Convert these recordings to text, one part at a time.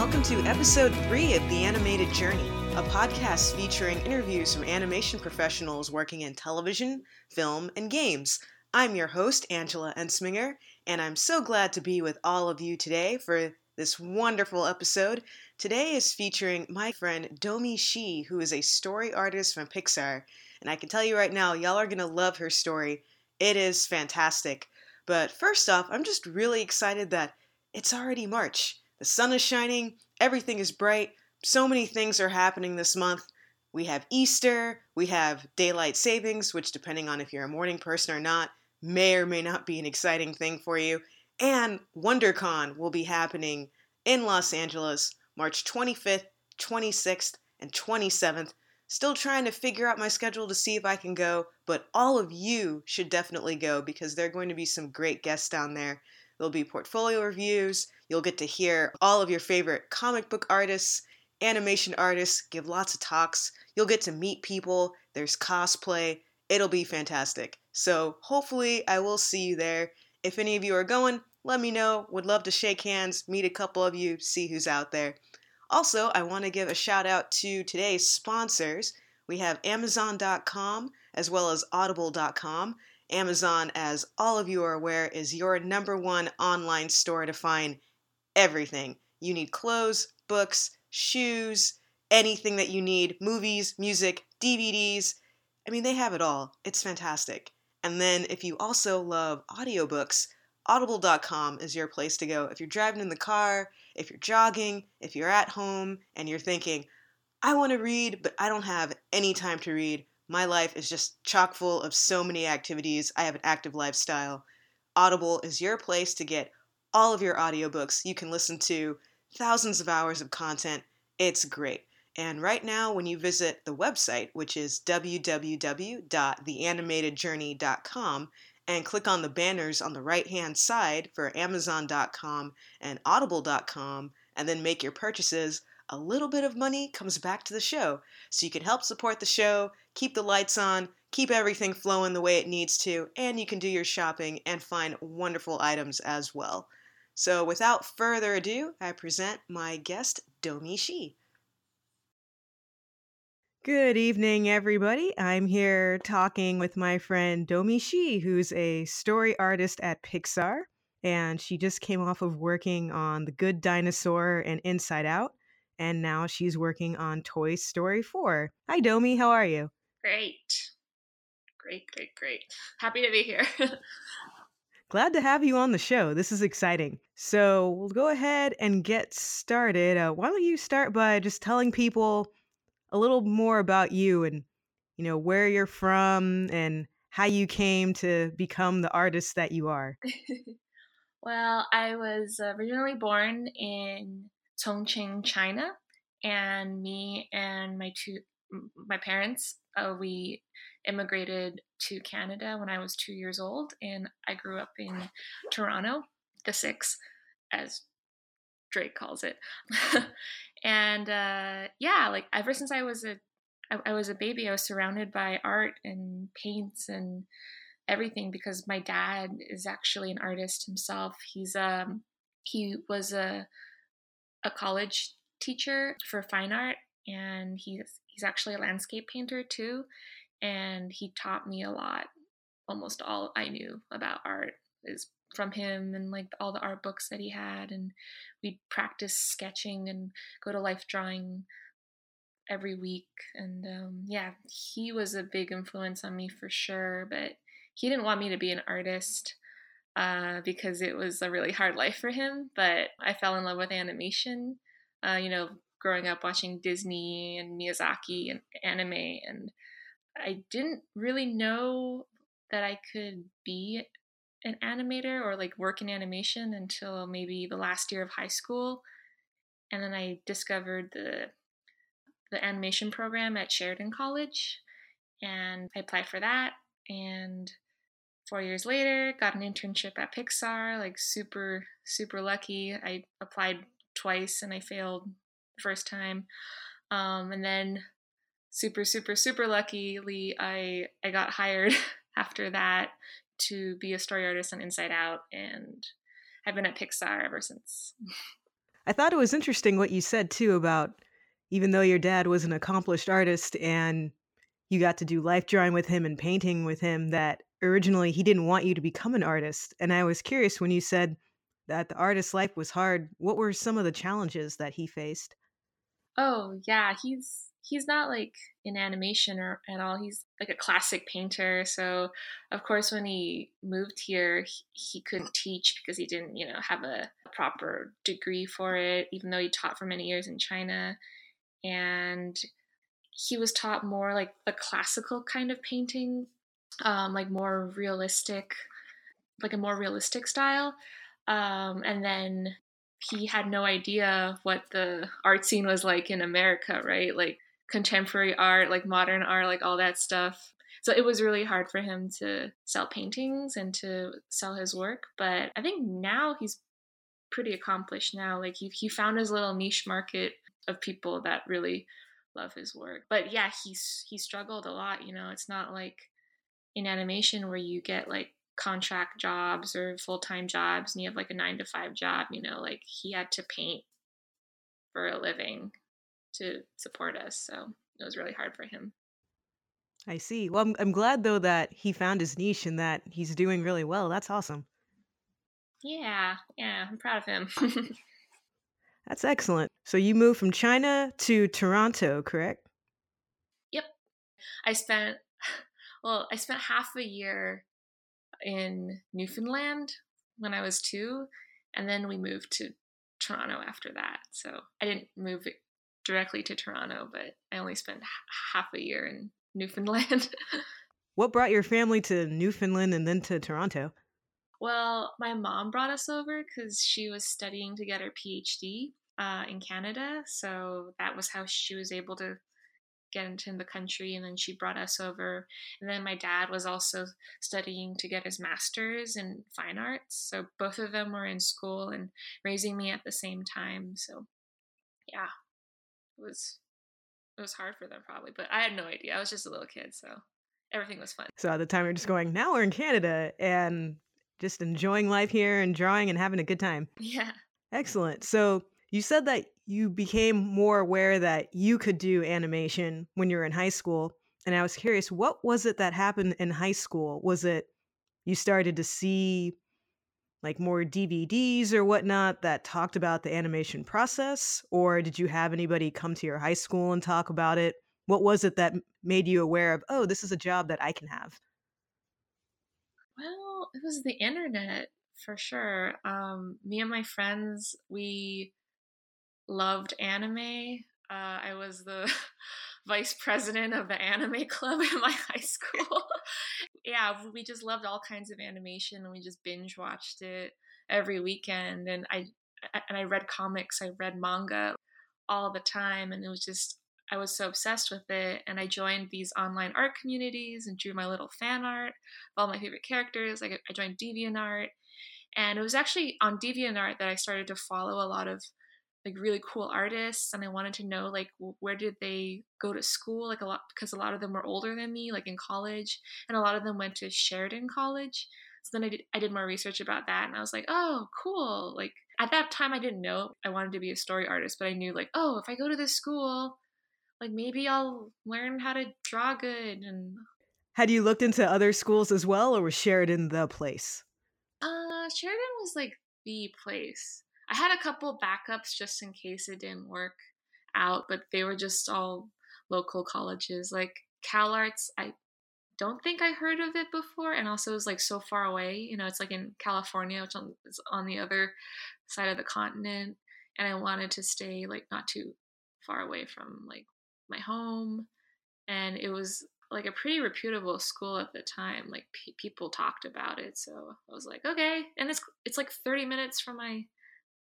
welcome to episode three of The Animated Journey, a podcast featuring interviews from animation professionals working in television, film, and games. I'm your host, Angela Ensminger, and I'm so glad to be with all of you today for this wonderful episode. Today is featuring my friend Domee Shi, who is a story artist from Pixar. And I can tell you right now, y'all are going to love her story. It is fantastic. But first off, I'm just really excited that it's already March. The sun is shining, everything is bright, so many things are happening this month. We have Easter, we have daylight savings, which, depending on if you're a morning person or not, may or may not be an exciting thing for you. And WonderCon will be happening in Los Angeles March 25th, 26th, and 27th. Still trying to figure out my schedule to see if I can go, but all of you should definitely go because there are going to be some great guests down there. There'll be portfolio reviews. You'll get to hear all of your favorite comic book artists, animation artists give lots of talks. You'll get to meet people. There's cosplay. It'll be fantastic. So hopefully, I will see you there. If any of you are going, let me know. Would love to shake hands, meet a couple of you, see who's out there. Also, I want to give a shout out to today's sponsors. We have Amazon.com as well as Audible.com. Amazon, as all of you are aware, is your number one online store to find everything. You need clothes, books, shoes, anything that you need, movies, music, DVDs. I mean, they have it all. It's fantastic. And then if you also love audiobooks, audible.com is your place to go. If you're driving in the car, if you're jogging, if you're at home and you're thinking, I want to read, but I don't have any time to read, my life is just chock full of so many activities. I have an active lifestyle. Audible is your place to get all of your audiobooks. You can listen to thousands of hours of content. It's great. And right now, when you visit the website, which is www.theanimatedjourney.com, and click on the banners on the right hand side for Amazon.com and Audible.com, and then make your purchases, a little bit of money comes back to the show. So you can help support the show, keep the lights on, keep everything flowing the way it needs to, and you can do your shopping and find wonderful items as well. So without further ado, I present my guest, Domee Shi. Good evening, everybody. I'm here talking with my friend Domee Shi, who's a story artist at Pixar. And she just came off of working on The Good Dinosaur and Inside Out and now she's working on Toy Story 4. Hi, Domee. How are you? Great. Great, great, great. Happy to be here. Glad to have you on the show. This is exciting. So we'll go ahead and get started. Uh, why don't you start by just telling people a little more about you and, you know, where you're from and how you came to become the artist that you are? well, I was originally born in Chongqing, China, and me and my two my parents uh, we immigrated to Canada when I was two years old, and I grew up in Toronto, the six, as Drake calls it. and uh, yeah, like ever since I was a I, I was a baby, I was surrounded by art and paints and everything because my dad is actually an artist himself. He's um he was a a college teacher for fine art and he's he's actually a landscape painter too and he taught me a lot almost all i knew about art is from him and like all the art books that he had and we'd practice sketching and go to life drawing every week and um, yeah he was a big influence on me for sure but he didn't want me to be an artist uh, because it was a really hard life for him. But I fell in love with animation, uh, you know, growing up watching Disney and Miyazaki and anime. And I didn't really know that I could be an animator or like work in animation until maybe the last year of high school. And then I discovered the the animation program at Sheridan College and I applied for that and four years later, got an internship at Pixar, like super, super lucky. I applied twice and I failed first time. Um, and then super, super, super luckily, I, I got hired after that to be a story artist on Inside Out and I've been at Pixar ever since. I thought it was interesting what you said too about even though your dad was an accomplished artist and you got to do life drawing with him and painting with him, that originally he didn't want you to become an artist. And I was curious when you said that the artist's life was hard, what were some of the challenges that he faced? Oh, yeah, he's he's not like in animation or at all. He's like a classic painter. So, of course, when he moved here, he, he couldn't teach because he didn't, you know, have a proper degree for it, even though he taught for many years in China. And he was taught more like the classical kind of painting, um, like more realistic, like a more realistic style. Um, and then he had no idea what the art scene was like in America, right? Like contemporary art, like modern art, like all that stuff. So it was really hard for him to sell paintings and to sell his work. But I think now he's pretty accomplished now. Like he, he found his little niche market of people that really love his work. But yeah, he's he struggled a lot, you know. It's not like in animation where you get like contract jobs or full-time jobs and you have like a 9 to 5 job, you know, like he had to paint for a living to support us. So it was really hard for him. I see. Well, I'm, I'm glad though that he found his niche and that he's doing really well. That's awesome. Yeah, yeah, I'm proud of him. That's excellent. So you moved from China to Toronto, correct? Yep. I spent well, I spent half a year in Newfoundland when I was 2, and then we moved to Toronto after that. So I didn't move directly to Toronto, but I only spent half a year in Newfoundland. what brought your family to Newfoundland and then to Toronto? Well, my mom brought us over because she was studying to get her PhD uh, in Canada. So that was how she was able to get into the country. And then she brought us over. And then my dad was also studying to get his master's in fine arts. So both of them were in school and raising me at the same time. So yeah, it was it was hard for them probably, but I had no idea. I was just a little kid, so everything was fun. So at the time, you're just going, now we're in Canada and just enjoying life here and drawing and having a good time. Yeah. Excellent. So you said that you became more aware that you could do animation when you were in high school. And I was curious, what was it that happened in high school? Was it you started to see like more DVDs or whatnot that talked about the animation process? Or did you have anybody come to your high school and talk about it? What was it that made you aware of, oh, this is a job that I can have? Well, it was the internet for sure. Um, me and my friends, we loved anime. Uh, I was the vice president of the anime club in my high school. yeah, we just loved all kinds of animation and we just binge watched it every weekend. And I and I read comics, I read manga all the time, and it was just I was so obsessed with it. And I joined these online art communities and drew my little fan art of all my favorite characters. Like I joined DeviantArt, and it was actually on DeviantArt that I started to follow a lot of like really cool artists and i wanted to know like where did they go to school? Like a lot because a lot of them were older than me like in college and a lot of them went to sheridan college. So then i did i did more research about that and i was like oh cool. Like at that time i didn't know i wanted to be a story artist but i knew like oh if i go to this school like maybe i'll learn how to draw good and had you looked into other schools as well or was sheridan the place? Uh sheridan was like the place I had a couple backups just in case it didn't work out, but they were just all local colleges. Like Cal Arts, I don't think I heard of it before, and also it's like so far away. You know, it's like in California, which is on the other side of the continent, and I wanted to stay like not too far away from like my home, and it was like a pretty reputable school at the time. Like pe- people talked about it, so I was like, okay, and it's it's like 30 minutes from my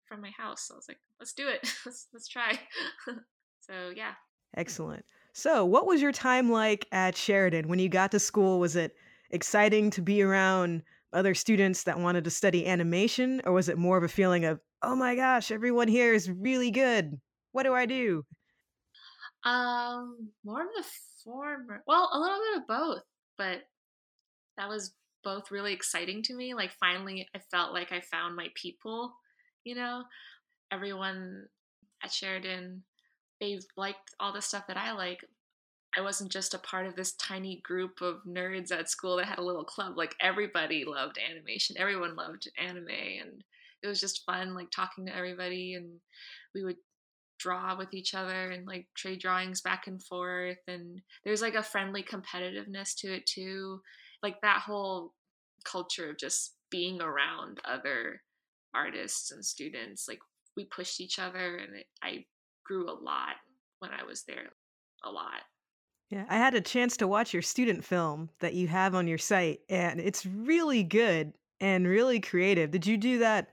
from my house. So I was like, let's do it. let's let's try. so yeah. Excellent. So, what was your time like at Sheridan when you got to school? Was it exciting to be around other students that wanted to study animation, or was it more of a feeling of, oh my gosh, everyone here is really good? What do I do? Um, more of the former. Well, a little bit of both, but that was both really exciting to me. Like finally, I felt like I found my people you know everyone at Sheridan, they've liked all the stuff that I like. I wasn't just a part of this tiny group of nerds at school that had a little club. Like everybody loved animation. Everyone loved anime and it was just fun like talking to everybody and we would draw with each other and like trade drawings back and forth and there's like a friendly competitiveness to it too. Like that whole culture of just being around other artists and students like we pushed each other and it, I grew a lot when I was there. A lot. Yeah, I had a chance to watch your student film that you have on your site, and it's really good and really creative. Did you do that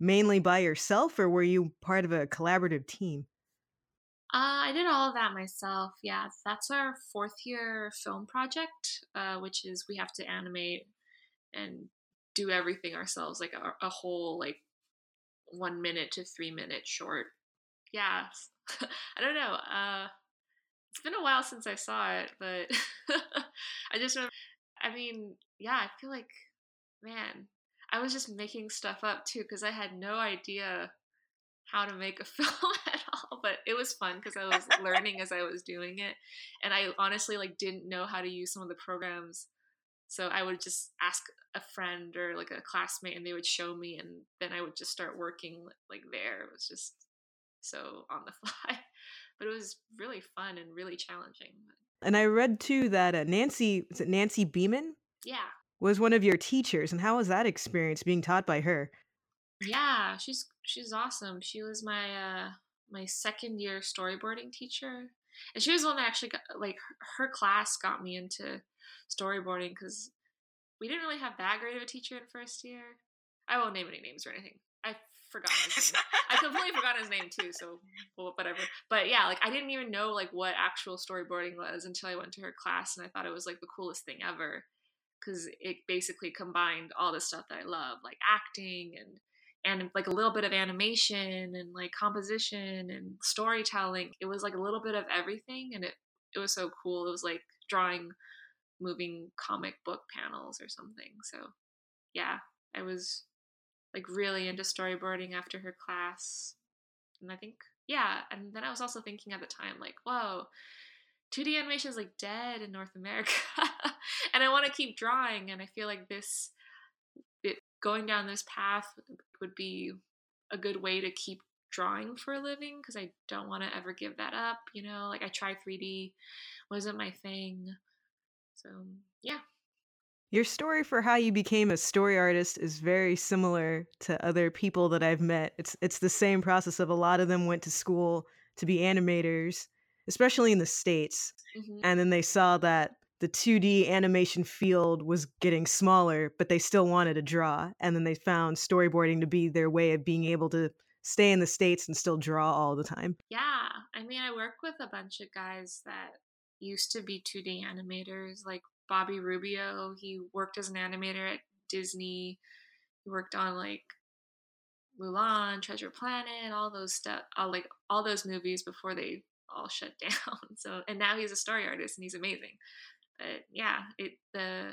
mainly by yourself, or were you part of a collaborative team? Uh, I did all of that myself. Yeah, that's our fourth year film project, uh, which is we have to animate and do everything ourselves, like a, a whole like one minute to three minute short. Yeah, I don't know. Uh, it's been a while since I saw it, but I just remember. I mean, yeah, I feel like, man, I was just making stuff up too because I had no idea how to make a film at all. But it was fun because I was learning as I was doing it, and I honestly like didn't know how to use some of the programs. So I would just ask a friend or like a classmate, and they would show me, and then I would just start working like there. It was just so on the fly but it was really fun and really challenging. And I read too that uh, Nancy, is it Nancy Beiman? Yeah. Was one of your teachers, and how was that experience being taught by her? Yeah, she's she's awesome. She was my uh my second year storyboarding teacher, and she was the one that actually got like her, class got me into storyboarding because we didn't really have that great of a teacher in first year. I won't name any names or anything. I forgot his name. I completely forgot his name too, so whatever. But yeah, like I didn't even know like what actual storyboarding was until I went to her class, and I thought it was like the coolest thing ever because it basically combined all the stuff that I love, like acting and and like a little bit of animation and like composition and storytelling. It was like a little bit of everything, and it it was so cool. It was like drawing moving comic book panels or something. So yeah, I was like really into storyboarding after her class. And I think, yeah, and then I was also thinking at the time, like, whoa, 2D animation is like dead in North America. and I want to keep drawing. And I feel like this, it, going down this path would be a good way to keep drawing for a living because I don't want to ever give that up. You know, like I tried 3D, wasn't my thing. So, yeah. Your story for how you became a story artist is very similar to other people that I've met. It's it's the same process of a lot of them went to school to be animators, especially in the states. Mm-hmm. And then they saw that the 2D animation field was getting smaller, but they still wanted to draw. And then they found storyboarding to be their way of being able to stay in the states and still draw all the time. Yeah, I mean, I work with a bunch of guys that used to be 2D animators like Bobby Rubio. He worked as an animator at Disney. He worked on like Mulan, Treasure Planet, all those stuff, all like all those movies before they all shut down. So and now he's a story artist and he's amazing. But yeah, it the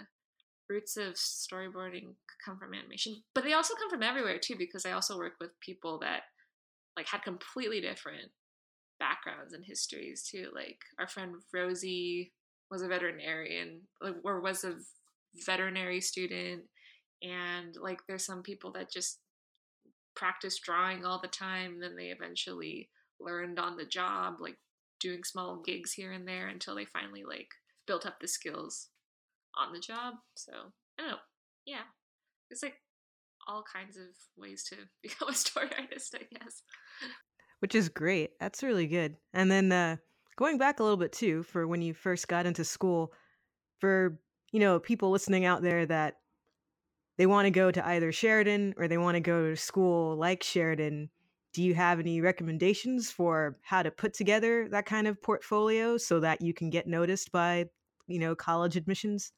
roots of storyboarding come from animation, but they also come from everywhere too because I also work with people that like had completely different backgrounds and histories too. Like our friend Rosie was a veterinarian uh, or was a veterinary student and like there's some people that just practice drawing all the time then they eventually learned on the job like doing small gigs here and there until they finally like built up the skills on the job so i don't know. Yeah. It's like all kinds of ways to become a story artist i guess. Which is great. That's really good. And then uh going back a little bit too for when you first got into school for you know people listening out there that they want to go to either Sheridan or they want to go to school like Sheridan do you have any recommendations for how to put together that kind of portfolio so that you can get noticed by you know college admissions?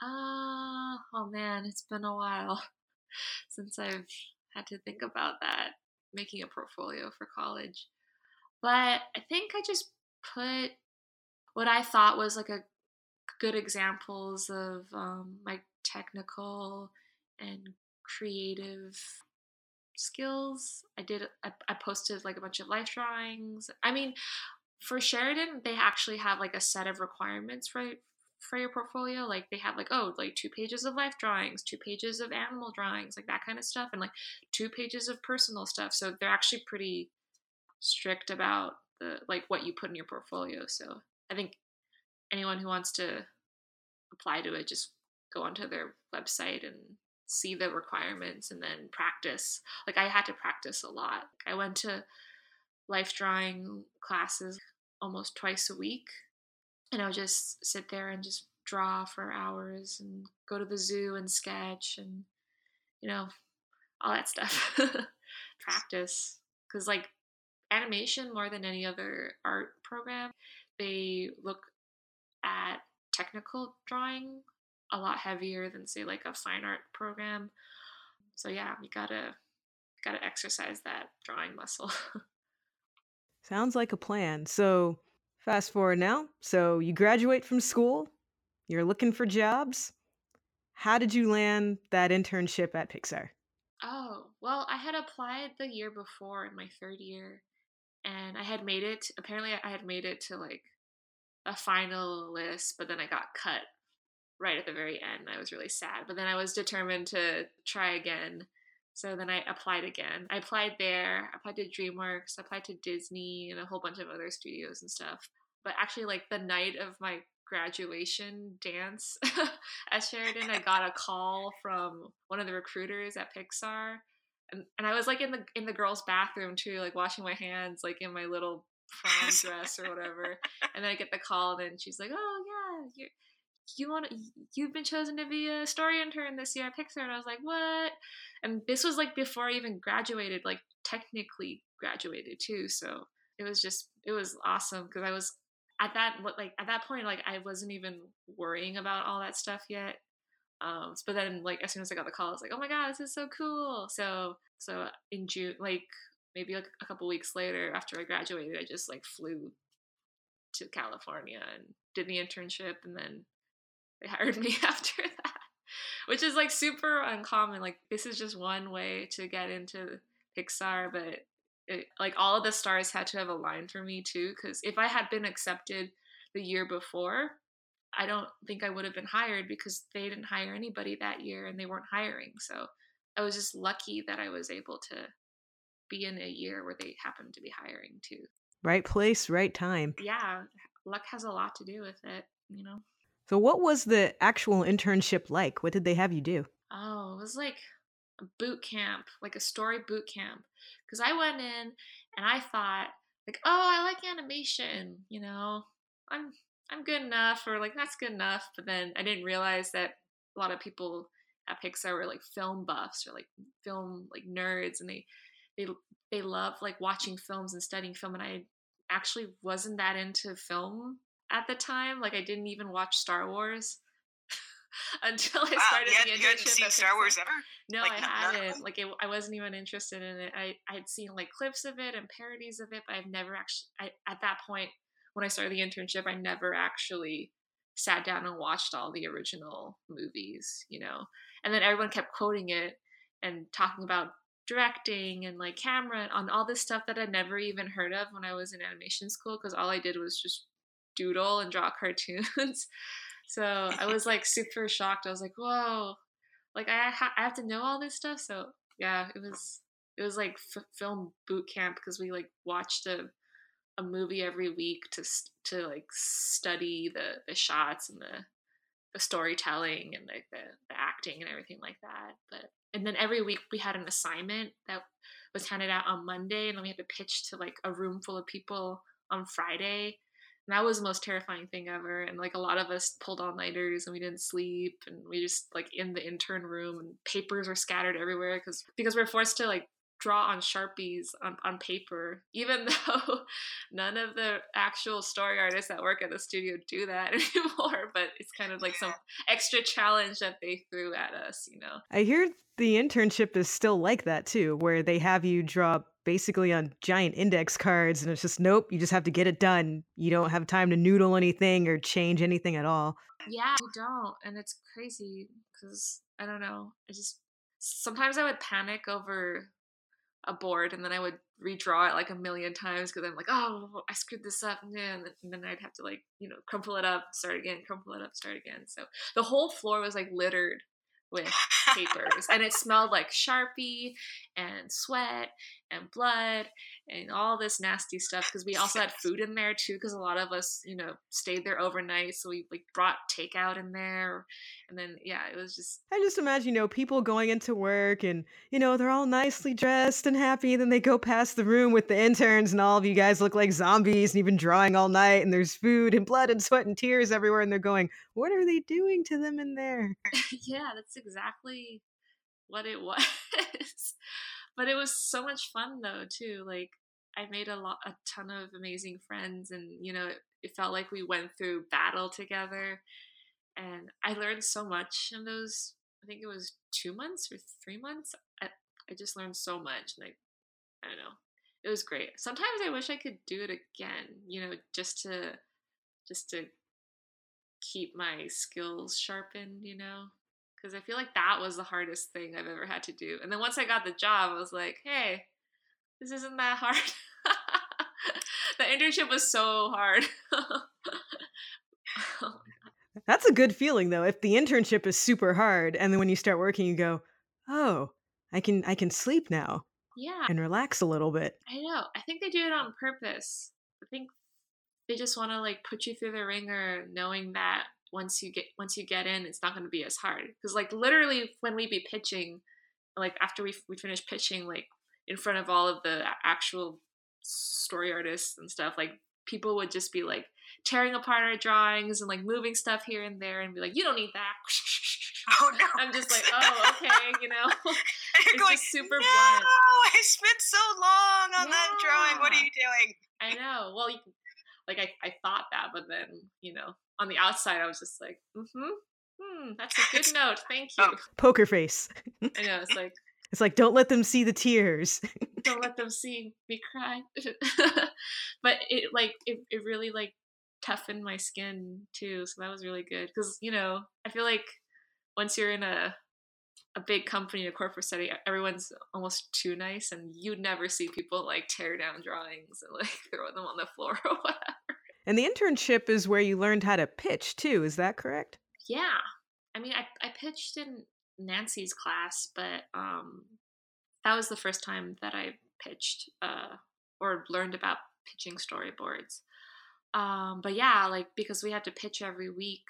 Uh, oh man it's been a while since i've had to think about that making a portfolio for college. But i think i just put what I thought was like a good examples of um, my technical and creative skills. I did I, I posted like a bunch of life drawings. I mean, for Sheridan, they actually have like a set of requirements for for your portfolio. Like they have like oh like two pages of life drawings, two pages of animal drawings, like that kind of stuff, and like two pages of personal stuff. So they're actually pretty strict about the like what you put in your portfolio. So I think anyone who wants to apply to it just go onto their website and see the requirements and then practice. Like I had to practice a lot. I went to life drawing classes almost twice a week and I would just sit there and just draw for hours and go to the zoo and sketch and you know all that stuff. practice cuz like animation more than any other art program, they look at technical drawing a lot heavier than say like a fine art program. So yeah, you gotta gotta exercise that drawing muscle. Sounds like a plan. So fast forward now. So you graduate from school, you're looking for jobs. How did you land that internship at Pixar? Oh, well, I had applied the year before in my third year and I had made it. Apparently, I had made it to like a final list, but then I got cut right at the very end. I was really sad, but then I was determined to try again. So then I applied again. I applied there, applied to DreamWorks, applied to Disney and a whole bunch of other studios and stuff. But actually, like the night of my graduation dance at Sheridan, I got a call from one of the recruiters at Pixar. And, and I was like in the in the girls' bathroom too, like washing my hands, like in my little prom dress or whatever. And then I get the call, and she's like, "Oh yeah, you're you want you've been chosen to be a story intern this year at Pixar. And I was like, what? And this was like before I even graduated, like technically graduated too. So it was just it was awesome because I was at that like at that point like I wasn't even worrying about all that stuff yet. Um, but then like as soon as I got the call, I was like, oh my god, this is so cool. So so in June, like maybe like a couple weeks later after I graduated, I just like flew to California and did the internship and then they hired me after that, which is like super uncommon. Like this is just one way to get into Pixar, but it, like all of the stars had to have aligned for me too. Because if I had been accepted the year before, I don't think I would have been hired because they didn't hire anybody that year and they weren't hiring. So I was just lucky that I was able to be in a year where they happened to be hiring too. Right place, right time. Yeah, luck has a lot to do with it, you know. So, what was the actual internship like? What did they have you do? Oh, it was like a boot camp, like a story boot camp. Because I went in and I thought, like, oh, I like animation, you know, I'm I'm good enough, or like that's good enough. But then I didn't realize that a lot of people at Pixar were like film buffs or like film like nerds, and they they they love like watching films and studying film. And I actually wasn't that into film at the time. Like I didn't even watch Star Wars until I wow, started you had, the internship. You hadn't seen Star Wars ever? No, like, I hadn't. Like it, I wasn't even interested in it. I I had seen like clips of it and parodies of it, but I've never actually. I, at that point, when I started the internship, I never actually sat down and watched all the original movies. You know, and then everyone kept quoting it and talking about directing and like camera on all this stuff that I'd never even heard of when I was in animation school because all I did was just doodle and draw cartoons. so I was like super shocked. I was like, whoa, like I, ha- I have to know all this stuff. So yeah, it was it was like f- film boot camp because we like watched a a movie every week to to like study the the shots and the the storytelling and like the, the acting and everything like that. But and then every week we had an assignment that was handed out on Monday, and then we had to pitch to like a room full of people on Friday that was the most terrifying thing ever. And like a lot of us pulled all nighters and we didn't sleep and we just like in the intern room and papers were scattered everywhere because because we we're forced to like draw on sharpies on, on paper even though none of the actual story artists that work at the studio do that anymore but it's kind of like some extra challenge that they threw at us you know i hear the internship is still like that too where they have you draw basically on giant index cards and it's just nope you just have to get it done you don't have time to noodle anything or change anything at all yeah you don't and it's crazy because i don't know i just sometimes i would panic over a board and then I would redraw it like a million times because I'm like, oh, I screwed this up, and then, and then I'd have to like, you know, crumple it up, start again, crumple it up, start again. So the whole floor was like littered with papers and it smelled like sharpie and sweat and blood and all this nasty stuff because we also had food in there too because a lot of us you know stayed there overnight so we like brought takeout in there and then yeah it was just i just imagine you know people going into work and you know they're all nicely dressed and happy and then they go past the room with the interns and all of you guys look like zombies and you've been drawing all night and there's food and blood and sweat and tears everywhere and they're going what are they doing to them in there? Yeah that's exactly what it was but it was so much fun though too like i made a lot a ton of amazing friends and you know it, it felt like we went through battle together and i learned so much in those i think it was two months or three months i, I just learned so much and i i don't know it was great. Sometimes i wish i could do it again you know just to just to keep my skills sharpened you know because I feel like that was the hardest thing I've ever had to do. And then once I got the job, I was like, hey, this isn't that hard. the internship was so hard. oh That's a good feeling though. If the internship is super hard and then when you start working you go, "Oh, I can I can sleep now." Yeah. And relax a little bit. I know. I think they do it on purpose. I think they just want to like put you through the wringer knowing that once you get once you get in it's not going to be as hard. Because like literally when we be pitching like after we we finish pitching like in front of all of the actual story artists and stuff like people would just be like tearing apart our drawings and like moving stuff here and there and be like you don't need that. Oh no. I'm just like oh okay you know? It's going, just super no, blunt. I spent so long on yeah. that drawing. What are you doing? I know. Well you, like I, I thought that but then you know on the outside, I was just like, mm-hmm, hmm, that's a good note. Thank you. Oh, poker face. I know. It's like it's like don't let them see the tears. don't let them see me cry. but it like it, it really like toughened my skin too, so that was really good. Because you know, I feel like once you're in a a big company, in a corporate setting, everyone's almost too nice, and you'd never see people like tear down drawings and like throw them on the floor or whatever. And the internship is where you learned how to pitch too, is that correct? Yeah. I mean, I, I pitched in Nancy's class, but um, that was the first time that I pitched uh, or learned about pitching storyboards. Um, but yeah, like because we had to pitch every week,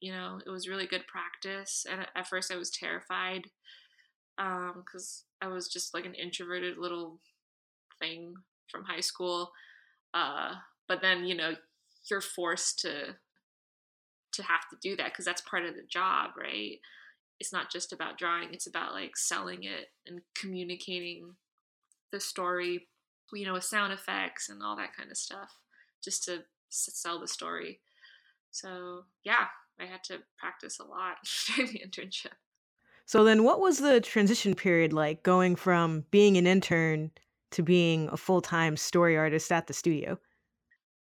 you know, it was really good practice. And at first I was terrified um, because I was just like an introverted little thing from high school. Uh, but then, you know, you're forced to to have to do that because that's part of the job, right? It's not just about drawing, it's about like selling it and communicating the story, you know, with sound effects and all that kind of stuff just to sell the story. So, yeah, I had to practice a lot during the internship. So then what was the transition period like going from being an intern to being a full-time story artist at the studio?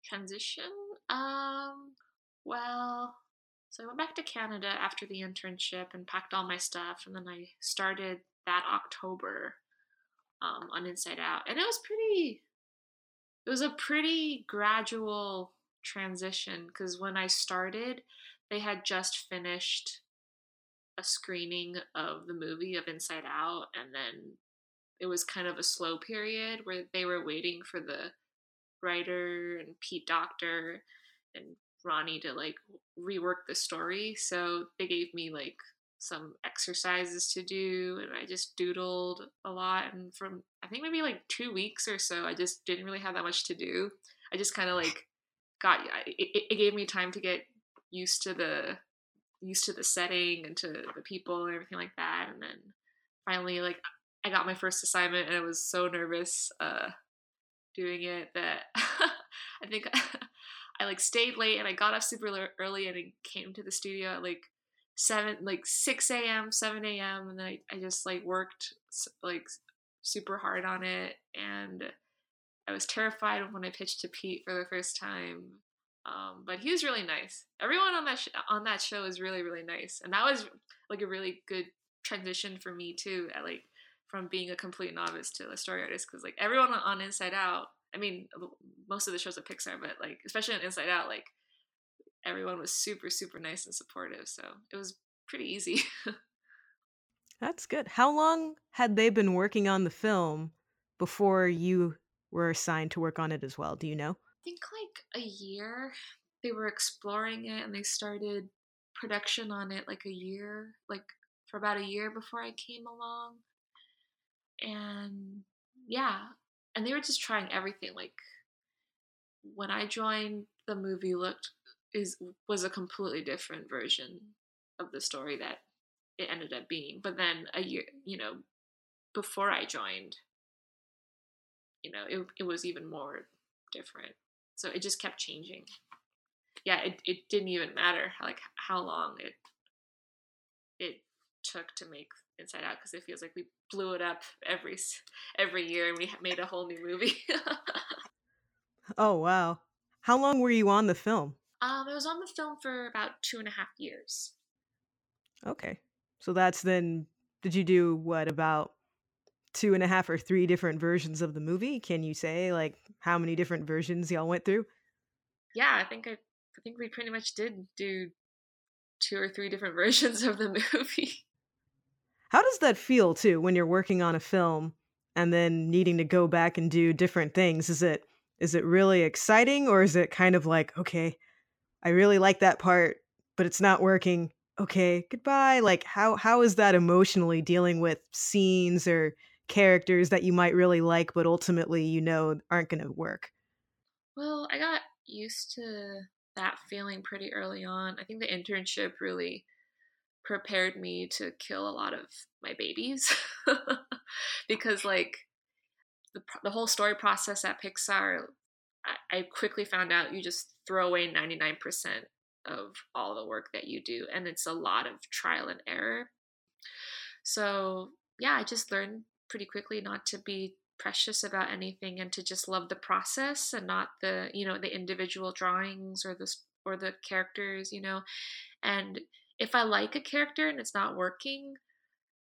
Transition um, well, so I went back to Canada after the internship and packed all my stuff, and then I started that October um, on Inside Out, and it was pretty. It was a pretty gradual transition because when I started, they had just finished a screening of the movie of Inside Out, and then it was kind of a slow period where they were waiting for the writer and Pete Docter and Ronnie to like rework the story. So they gave me like some exercises to do and I just doodled a lot and from I think maybe like 2 weeks or so I just didn't really have that much to do. I just kind of like got it, it gave me time to get used to the used to the setting and to the people and everything like that and then finally like I got my first assignment and I was so nervous uh doing it that I think I like stayed late and I got up super early and I came to the studio at like seven, like six a.m., seven a.m. and then I, I just like worked like super hard on it and I was terrified when I pitched to Pete for the first time. Um, but he was really nice. Everyone on that sh- on that show is really really nice, and that was like a really good transition for me too. At like from being a complete novice to a story artist because like everyone on Inside Out, I mean, most of the shows at Pixar, but like especially on Inside Out, like everyone was super super nice and supportive, so it was pretty easy. That's good. How long had they been working on the film before you were assigned to work on it as well? Do you know? I think like a year. They were exploring it and they started production on it like a year, like for about a year before I came along. And yeah, and they were just trying everything. Like when I joined, the movie looked is was a completely different version of the story that it ended up being. But then a year, you know, before I joined, you know, it it was even more different. So it just kept changing. Yeah, it, it didn't even matter how, like how long it it took to make Inside Out because it feels like we blew it up every every year and we made a whole new movie. oh wow! How long were you on the film? Um, I was on the film for about two and a half years. Okay, so that's then. Did you do what about two and a half or three different versions of the movie? Can you say like how many different versions y'all went through? Yeah, I think I, I think we pretty much did do two or three different versions of the movie. How does that feel too when you're working on a film and then needing to go back and do different things? Is it is it really exciting or is it kind of like, okay, I really like that part, but it's not working. Okay, goodbye. Like how how is that emotionally dealing with scenes or characters that you might really like but ultimately you know aren't going to work? Well, I got used to that feeling pretty early on. I think the internship really prepared me to kill a lot of my babies because like the, the whole story process at pixar I, I quickly found out you just throw away 99% of all the work that you do and it's a lot of trial and error so yeah i just learned pretty quickly not to be precious about anything and to just love the process and not the you know the individual drawings or the or the characters you know and if I like a character and it's not working,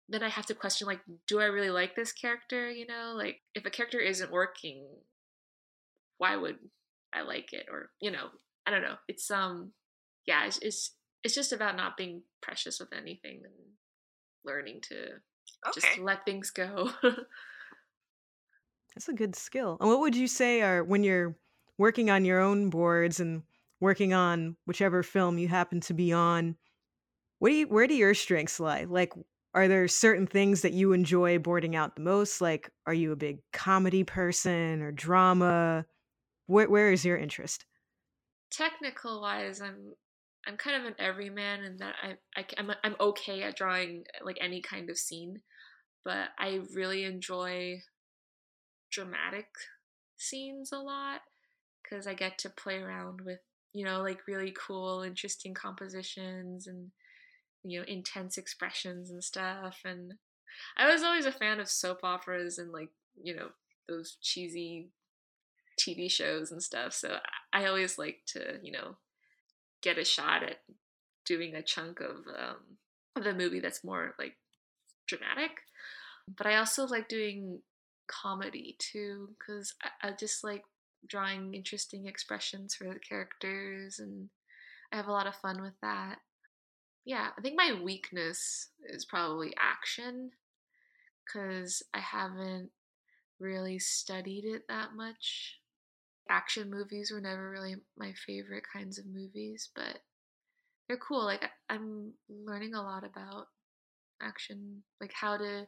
then I have to question like, do I really like this character? You know, like if a character isn't working, why would I like it? Or you know, I don't know. It's um, yeah, it's it's, it's just about not being precious with anything and learning to okay. just let things go. That's a good skill. And what would you say are when you're working on your own boards and working on whichever film you happen to be on? What do you where do your strengths lie? Like are there certain things that you enjoy boarding out the most? Like are you a big comedy person or drama? Where where is your interest? Technical wise, I'm I'm kind of an everyman in that I, I I'm I'm okay at drawing like any kind of scene, but I really enjoy dramatic scenes a lot because I get to play around with you know like really cool, interesting compositions and you know intense expressions and stuff and i was always a fan of soap operas and like you know those cheesy tv shows and stuff so i always like to you know get a shot at doing a chunk of um the movie that's more like dramatic but i also like doing comedy too because I, I just like drawing interesting expressions for the characters and i have a lot of fun with that yeah, I think my weakness is probably action because I haven't really studied it that much. Action movies were never really my favorite kinds of movies, but they're cool. Like, I'm learning a lot about action, like how to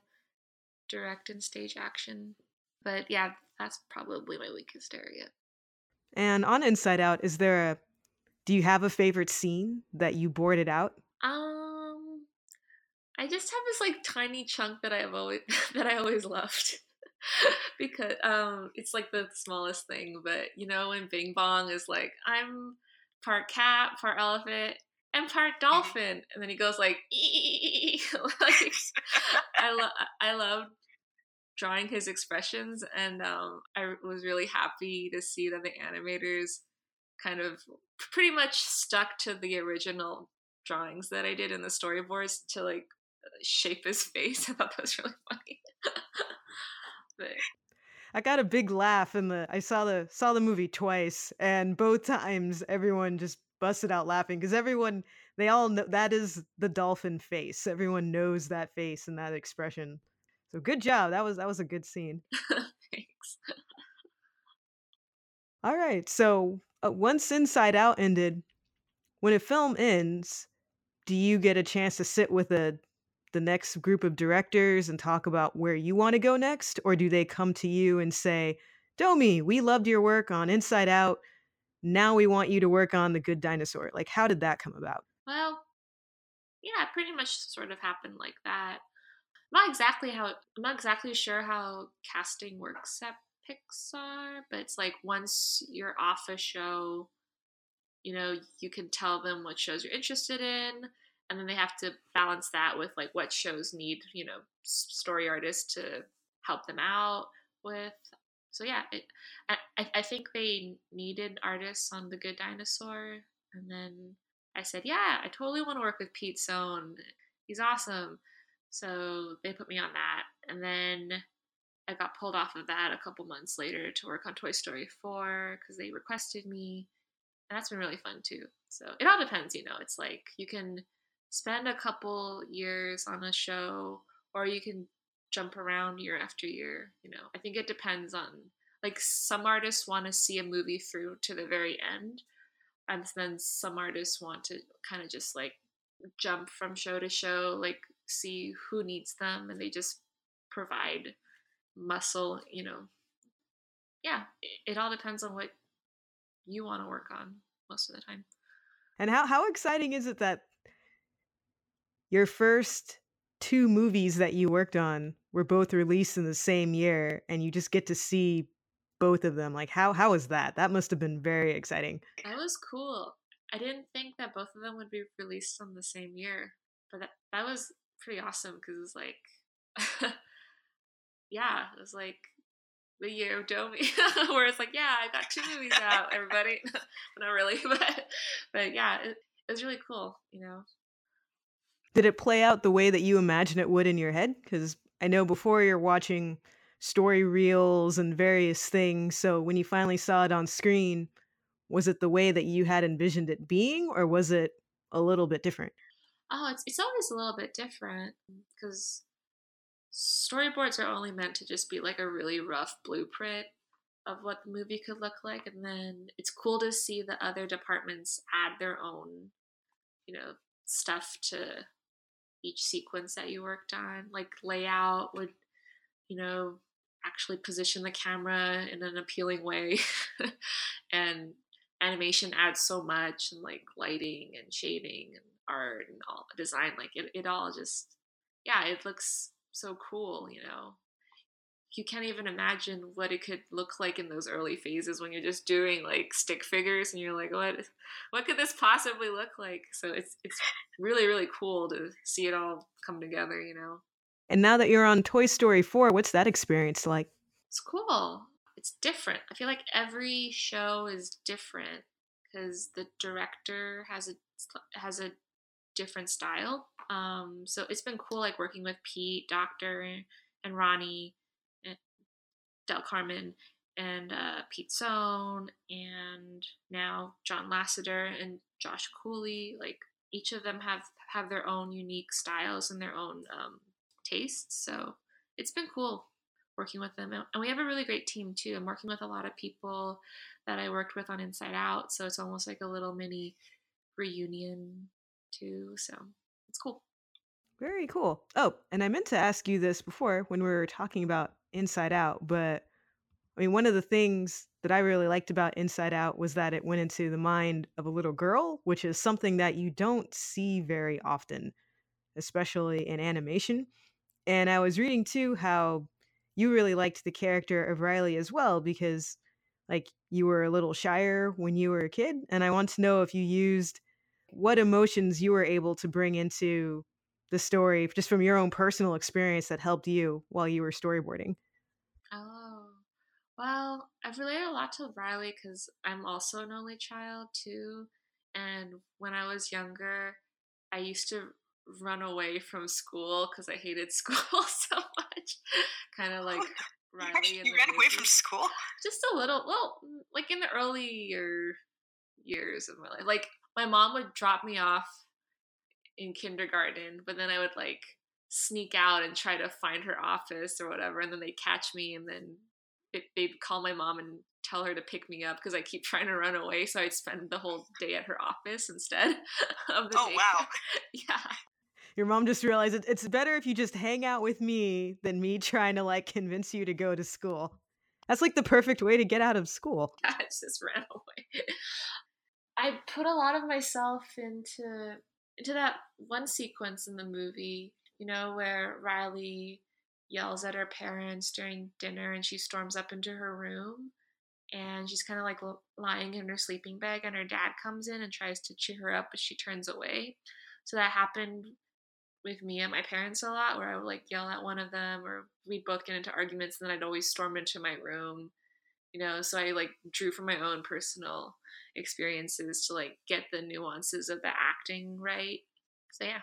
direct and stage action. But yeah, that's probably my weakest area. And on Inside Out, is there a do you have a favorite scene that you boarded out? Um, I just have this like tiny chunk that I've always that I always loved. because um it's like the smallest thing, but you know when Bing Bong is like, I'm part cat, part elephant, and part mm-hmm. dolphin, and then he goes like, like I love I love drawing his expressions, and um, I was really happy to see that the animators kind of pretty much stuck to the original drawings that I did in the storyboards to like shape his face. I thought that was really funny. I got a big laugh in the I saw the saw the movie twice and both times everyone just busted out laughing because everyone they all know that is the dolphin face. Everyone knows that face and that expression. So good job. That was that was a good scene. thanks. All right. So uh, once Inside Out ended, when a film ends, do you get a chance to sit with a the next group of directors and talk about where you want to go next or do they come to you and say, "Domee, we loved your work on Inside Out. Now we want you to work on The Good Dinosaur." Like how did that come about? Well, yeah, pretty much sort of happened like that. I'm Not exactly how I'm not exactly sure how casting works at Pixar, but it's like once you're off a show, you know, you can tell them what shows you're interested in, and then they have to balance that with like what shows need, you know, story artists to help them out with. So yeah, it, I I think they needed artists on The Good Dinosaur, and then I said, yeah, I totally want to work with Pete Sohn. He's awesome. So they put me on that, and then I got pulled off of that a couple months later to work on Toy Story 4 because they requested me. And that's been really fun too. So it all depends, you know. It's like you can spend a couple years on a show or you can jump around year after year, you know. I think it depends on like some artists want to see a movie through to the very end and then some artists want to kind of just like jump from show to show like see who needs them and they just provide muscle, you know. Yeah, it, it all depends on what you want to work on most of the time. And how how exciting is it that your first two movies that you worked on were both released in the same year and you just get to see both of them like how how was that that must have been very exciting that was cool i didn't think that both of them would be released on the same year but that, that was pretty awesome because it's like yeah, it was like the year of Domee, where it's like, yeah, I got two movies out, everybody. Not really, but but yeah, it, it was really cool, you know. Did it play out the way that you imagine it would in your head? Because I know before you're watching story reels and various things, so when you finally saw it on screen, was it the way that you had envisioned it being, or was it a little bit different? Oh, it's it's always a little bit different because storyboards are only meant to just be like a really rough blueprint of what the movie could look like and then it's cool to see the other departments add their own you know stuff to each sequence that you worked on like layout would you know actually position the camera in an appealing way and animation adds so much and like lighting and shading and art and all design like it, it all just yeah it looks so cool, you know. You can't even imagine what it could look like in those early phases when you're just doing like stick figures and you're like, what what could this possibly look like? So it's it's really, really cool to see it all come together, you know. And now that you're on Toy Story 4, what's that experience like? It's cool. It's different. I feel like every show is different because the director has a has a different style. Um, so it's been cool, like working with Pete, Docter, and Ronnie, Del Carmen, and uh, Pete Sohn, and now John Lasseter and Josh Cooley. Like each of them have have their own unique styles and their own um, tastes. So it's been cool working with them, and we have a really great team too. I'm working with a lot of people that I worked with on Inside Out, so it's almost like a little mini reunion too. So it's cool. Very cool. Oh, and I meant to ask you this before when we were talking about Inside Out, but I mean, one of the things that I really liked about Inside Out was that it went into the mind of a little girl, which is something that you don't see very often, especially in animation. And I was reading too how you really liked the character of Riley as well because like you were a little shyer when you were a kid and I want to know if you used what emotions you were able to bring into the story just from your own personal experience that helped you while you were storyboarding. Oh, well, I've related a lot to Riley because I'm also an only child too. And when I was younger, I used to run away from school because I hated school so much. kind of oh, like Riley. you ran away from school? Just a little. Well, mm, like in the earlier years of my life. Like my mom would drop me off in kindergarten, but then I would like sneak out and try to find her office or whatever, and then they'd catch me, and then it, they'd call my mom and tell her to pick me up because I keep trying to run away. So I'd spend the whole day at her office instead of the Oh day. wow. yeah. Your mom just realized it, it's better if you just hang out with me than me trying to like convince you to go to school. That's like the perfect way to get out of school. I just ran away. I put a lot of myself into into that one sequence in the movie, you know, where Riley yells at her parents during dinner and she storms up into her room and she's kind of like lying in her sleeping bag and her dad comes in and tries to cheer her up but she turns away. So that happened with me and my parents a lot where I would like yell at one of them or we'd both get into arguments and then I'd always storm into my room. You know, so I like drew from my own personal experiences to like get the nuances of the acting right. So yeah.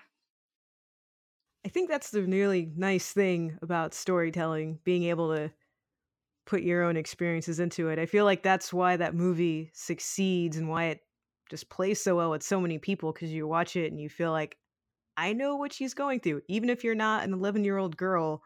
I think that's the really nice thing about storytelling, being able to put your own experiences into it. I feel like that's why that movie succeeds and why it just plays so well with so many people because you watch it and you feel like, I know what she's going through. Even if you're not an 11 year old girl,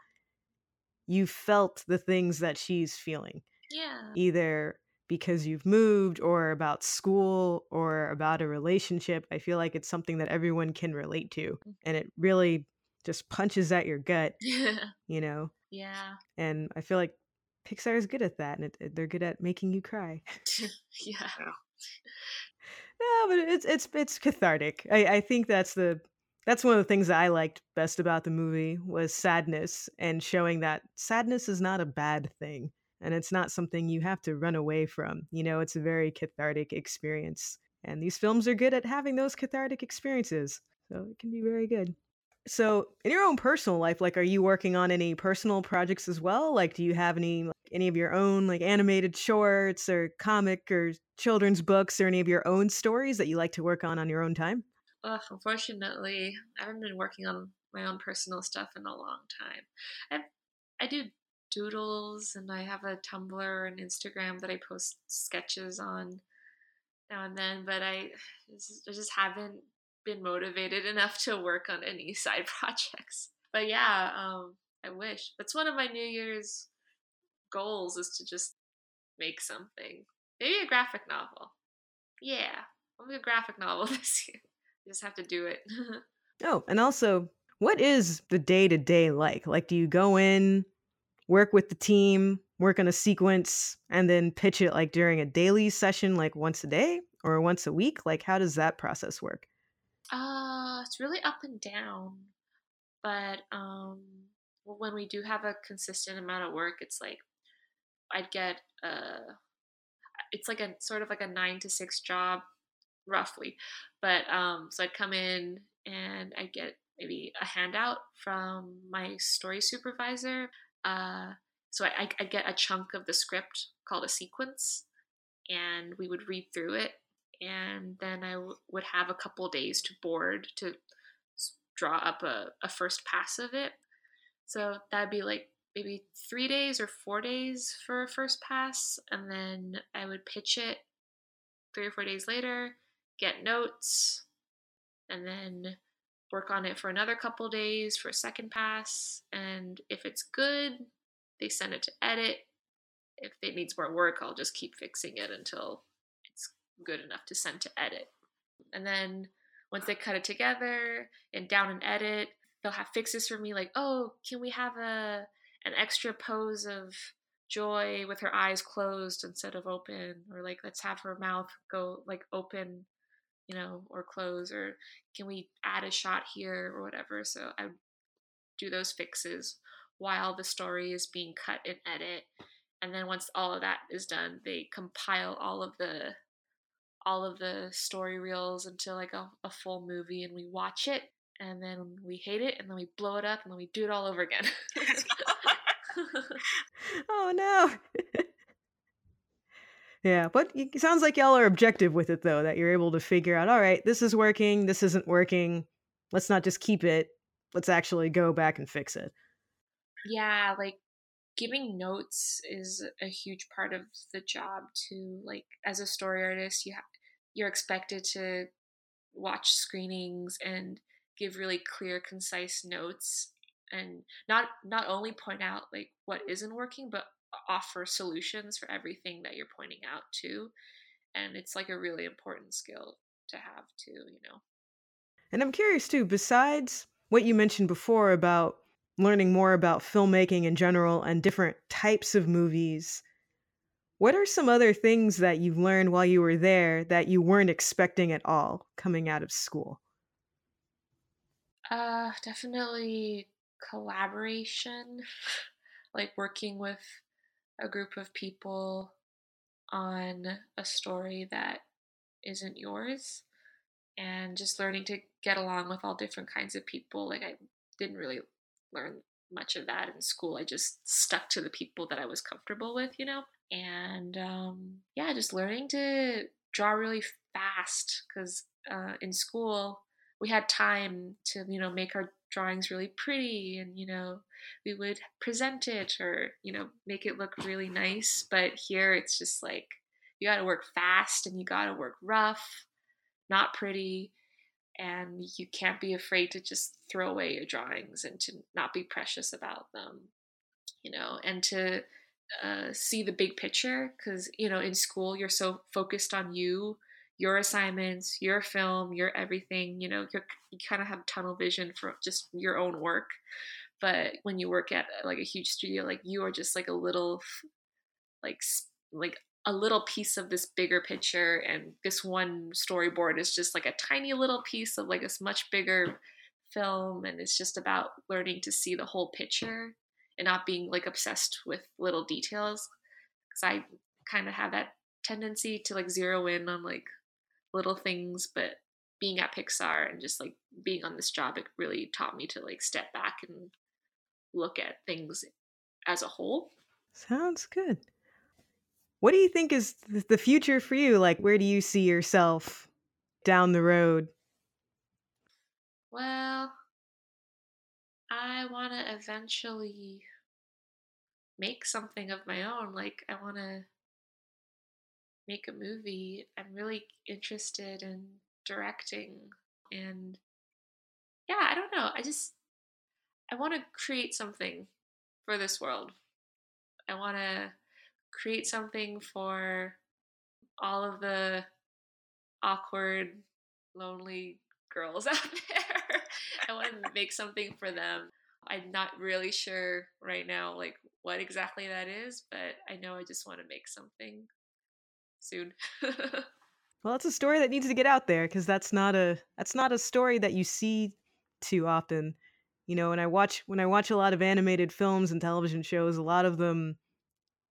you felt the things that she's feeling, Yeah. either because you've moved or about school or about a relationship. I feel like it's something that everyone can relate to. Mm. And it really just punches at your gut, you know? yeah. And I feel like Pixar is good at that, and it, it- they're good at making you cry. yeah. no, but it's it's it's cathartic. I, I think that's the that's one of the things that I liked best about the movie was sadness and showing that sadness is not a bad thing, and it's not something you have to run away from. You know, it's a very cathartic experience, and these films are good at having those cathartic experiences, so it can be very good. So, in your own personal life, like, are you working on any personal projects as well? Like, do you have any like, any of your own like animated shorts or comic or children's books or any of your own stories that you like to work on on your own time? Ugh, unfortunately, I haven't been working on my own personal stuff in a long time. I I do doodles and I have a Tumblr and Instagram that I post sketches on now and then, but I just, I just haven't been motivated enough to work on any side projects. But yeah, um, I wish. That's one of my New Year's goals is to just make something. Maybe a graphic novel. Yeah, I'll make a graphic novel this year. You just have to do it. Oh, and also, what is the day to day like? Like, do you go in, work with the team, work on a sequence, and then pitch it like during a daily session, like once a day or once a week? Like, how does that process work? Uh, it's really up and down. But um, when we do have a consistent amount of work, it's like I'd get a, it's like a sort of like a nine to six job, roughly. But um, so I'd come in and I'd get maybe a handout from my story supervisor. Uh, so I, I get a chunk of the script called a sequence, and we would read through it, and then I would have a couple days to board to draw up a, a first pass of it. So that'd be like maybe three days or four days for a first pass, and then I would pitch it three or four days later, get notes, and then work on it for another couple days for a second pass. And if it's good, they send it to edit. If it needs more work, I'll just keep fixing it until good enough to send to edit. And then once they cut it together and down and edit, they'll have fixes for me like, oh, can we have a an extra pose of joy with her eyes closed instead of open? Or like let's have her mouth go like open, you know, or close, or can we add a shot here or whatever? So I do those fixes while the story is being cut and edit. And then once all of that is done, they compile all of the all of the story reels into like a, a full movie and we watch it and then we hate it and then we blow it up and then we do it all over again. Oh no. yeah, but it sounds like y'all are objective with it though, that you're able to figure out, all right, this is working, this isn't working. let's not just keep it, let's actually go back and fix it. Yeah, like giving notes is a huge part of the job too. Like as a story artist, you have you're expected to watch screenings and give really clear concise notes and not not only point out like what isn't working but offer solutions for everything that you're pointing out too. And it's like a really important skill to have too you know. And i'm curious too besides what you mentioned before about learning more about filmmaking in general and different types of movies what are some other things that you've learned while you were there that you weren't expecting at all coming out of school? Uh definitely collaboration like working with a group of people on a story that isn't yours and just learning to get along with all different kinds of people like i didn't really learn much of that in school i just stuck to the people that i was comfortable with you know and um, yeah just learning to draw really fast because uh, in school we had time to you know make our drawings really pretty and you know we would present it or you know make it look really nice but here it's just like you got to work fast and you got to work rough not pretty and you can't be afraid to just throw away your drawings and to not be precious about them you know and to uh, see the big picture because you know in school you're so focused on you your assignments, your film, your everything. You know, you're, you kind of have tunnel vision for just your own work. But when you work at like a huge studio, like you are just like a little, like like a little piece of this bigger picture, and this one storyboard is just like a tiny little piece of like this much bigger film, and it's just about learning to see the whole picture and not being like obsessed with little details. Because I kind of have that tendency to like zero in on like little things, but being at Pixar and just like being on this job, it really taught me to like step back and look at things as a whole. Sounds good. What do you think is the future for you? Like, where do you see yourself down the road? Well, I want to eventually make something of my own. Like, I want to make a movie. I'm really interested in directing and yeah, I don't know. I just I want to create something for this world. I want to create something for all of the awkward, lonely girls out there. I want to make something for them. I'm not really sure right now like what exactly that is, but I know I just want to make something soon. well, it's a story that needs to get out there because that's not a that's not a story that you see too often. You know, when I watch when I watch a lot of animated films and television shows, a lot of them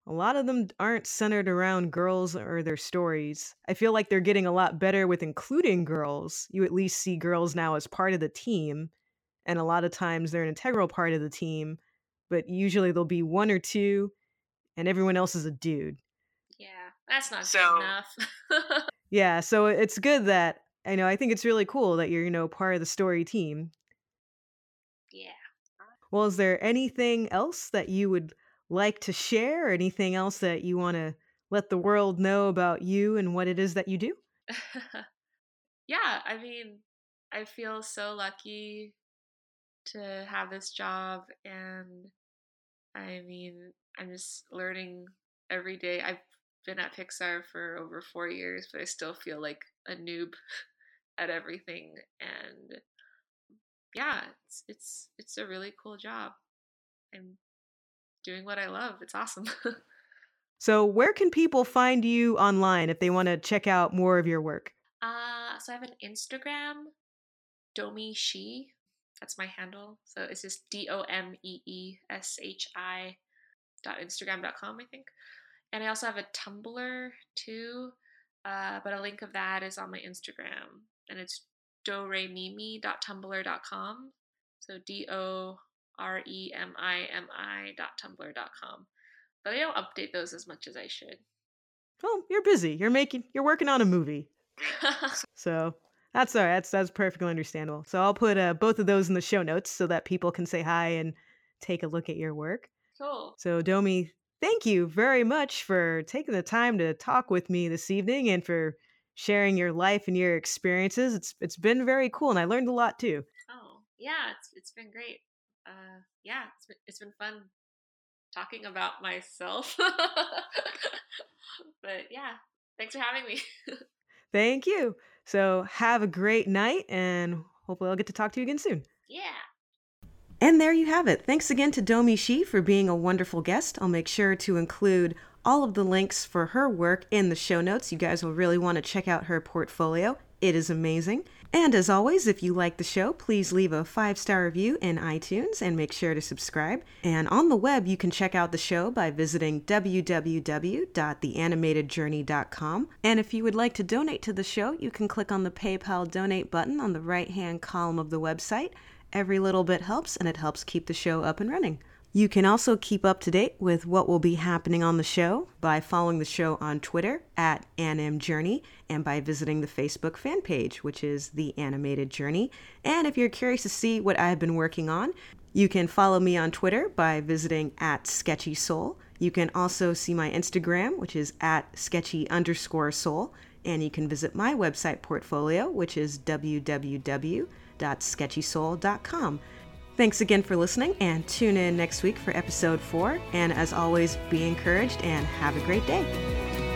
a lot of them aren't centered around girls or their stories. I feel like they're getting a lot better with including girls. You at least see girls now as part of the team, and a lot of times they're an integral part of the team, but usually there'll be one or two, and everyone else is a dude. Yeah, that's not so, good enough. yeah, so it's good that I know I think it's really cool that you're, you know, part of the story team. Yeah. Well, is there anything else that you would like to share? Anything else that you want to let the world know about you and what it is that you do? yeah, I mean, I feel so lucky to have this job and I mean, I'm just learning every day. I've been at Pixar for over four years, but I still feel like a noob at everything. And yeah, it's it's it's a really cool job. I'm doing what I love. It's awesome. so, where can people find you online if they want to check out more of your work? Uh, so I have an Instagram, Domee Shi. That's my handle. So it's just D O M E E S H I dot Instagram dot com, I think. And I also have a Tumblr too, uh, but a link of that is on my Instagram, and it's doremimi.tumblr.com. So D O R E M I M I dot tumblr.com. But I don't update those as much as I should. Oh, you're busy. You're making. You're working on a movie. so That's all right. That's that's perfectly understandable. So I'll put uh, both of those in the show notes so that people can say hi and take a look at your work. Cool. So Domee, thank you very much for taking the time to talk with me this evening and for sharing your life and your experiences. It's it's been very cool and I learned a lot too. Oh, yeah, it's it's been great. Uh yeah, it's been it's been fun talking about myself. but yeah, thanks for having me. Thank you. So have a great night and hopefully I'll get to talk to you again soon. Yeah. And there you have it. Thanks again to Domee Shi for being a wonderful guest. I'll make sure to include all of the links for her work in the show notes. You guys will really want to check out her portfolio. It is amazing. And as always, if you like the show, please leave a five star review in iTunes and make sure to subscribe. And on the web, you can check out the show by visiting www.theanimatedjourney.com. And if you would like to donate to the show, you can click on the PayPal donate button on the right hand column of the website. Every little bit helps, and it helps keep the show up and running. You can also keep up to date with what will be happening on the show by following the show on Twitter at AnimJourney and by visiting the Facebook fan page, which is The Animated Journey. And if you're curious to see what I've been working on, you can follow me on Twitter by visiting at Sketchy Soul. You can also see my Instagram, which is at sketchy underscore soul. And you can visit my website portfolio, which is www.sketchysoul.com. Thanks again for listening and tune in next week for episode four. And as always, be encouraged and have a great day.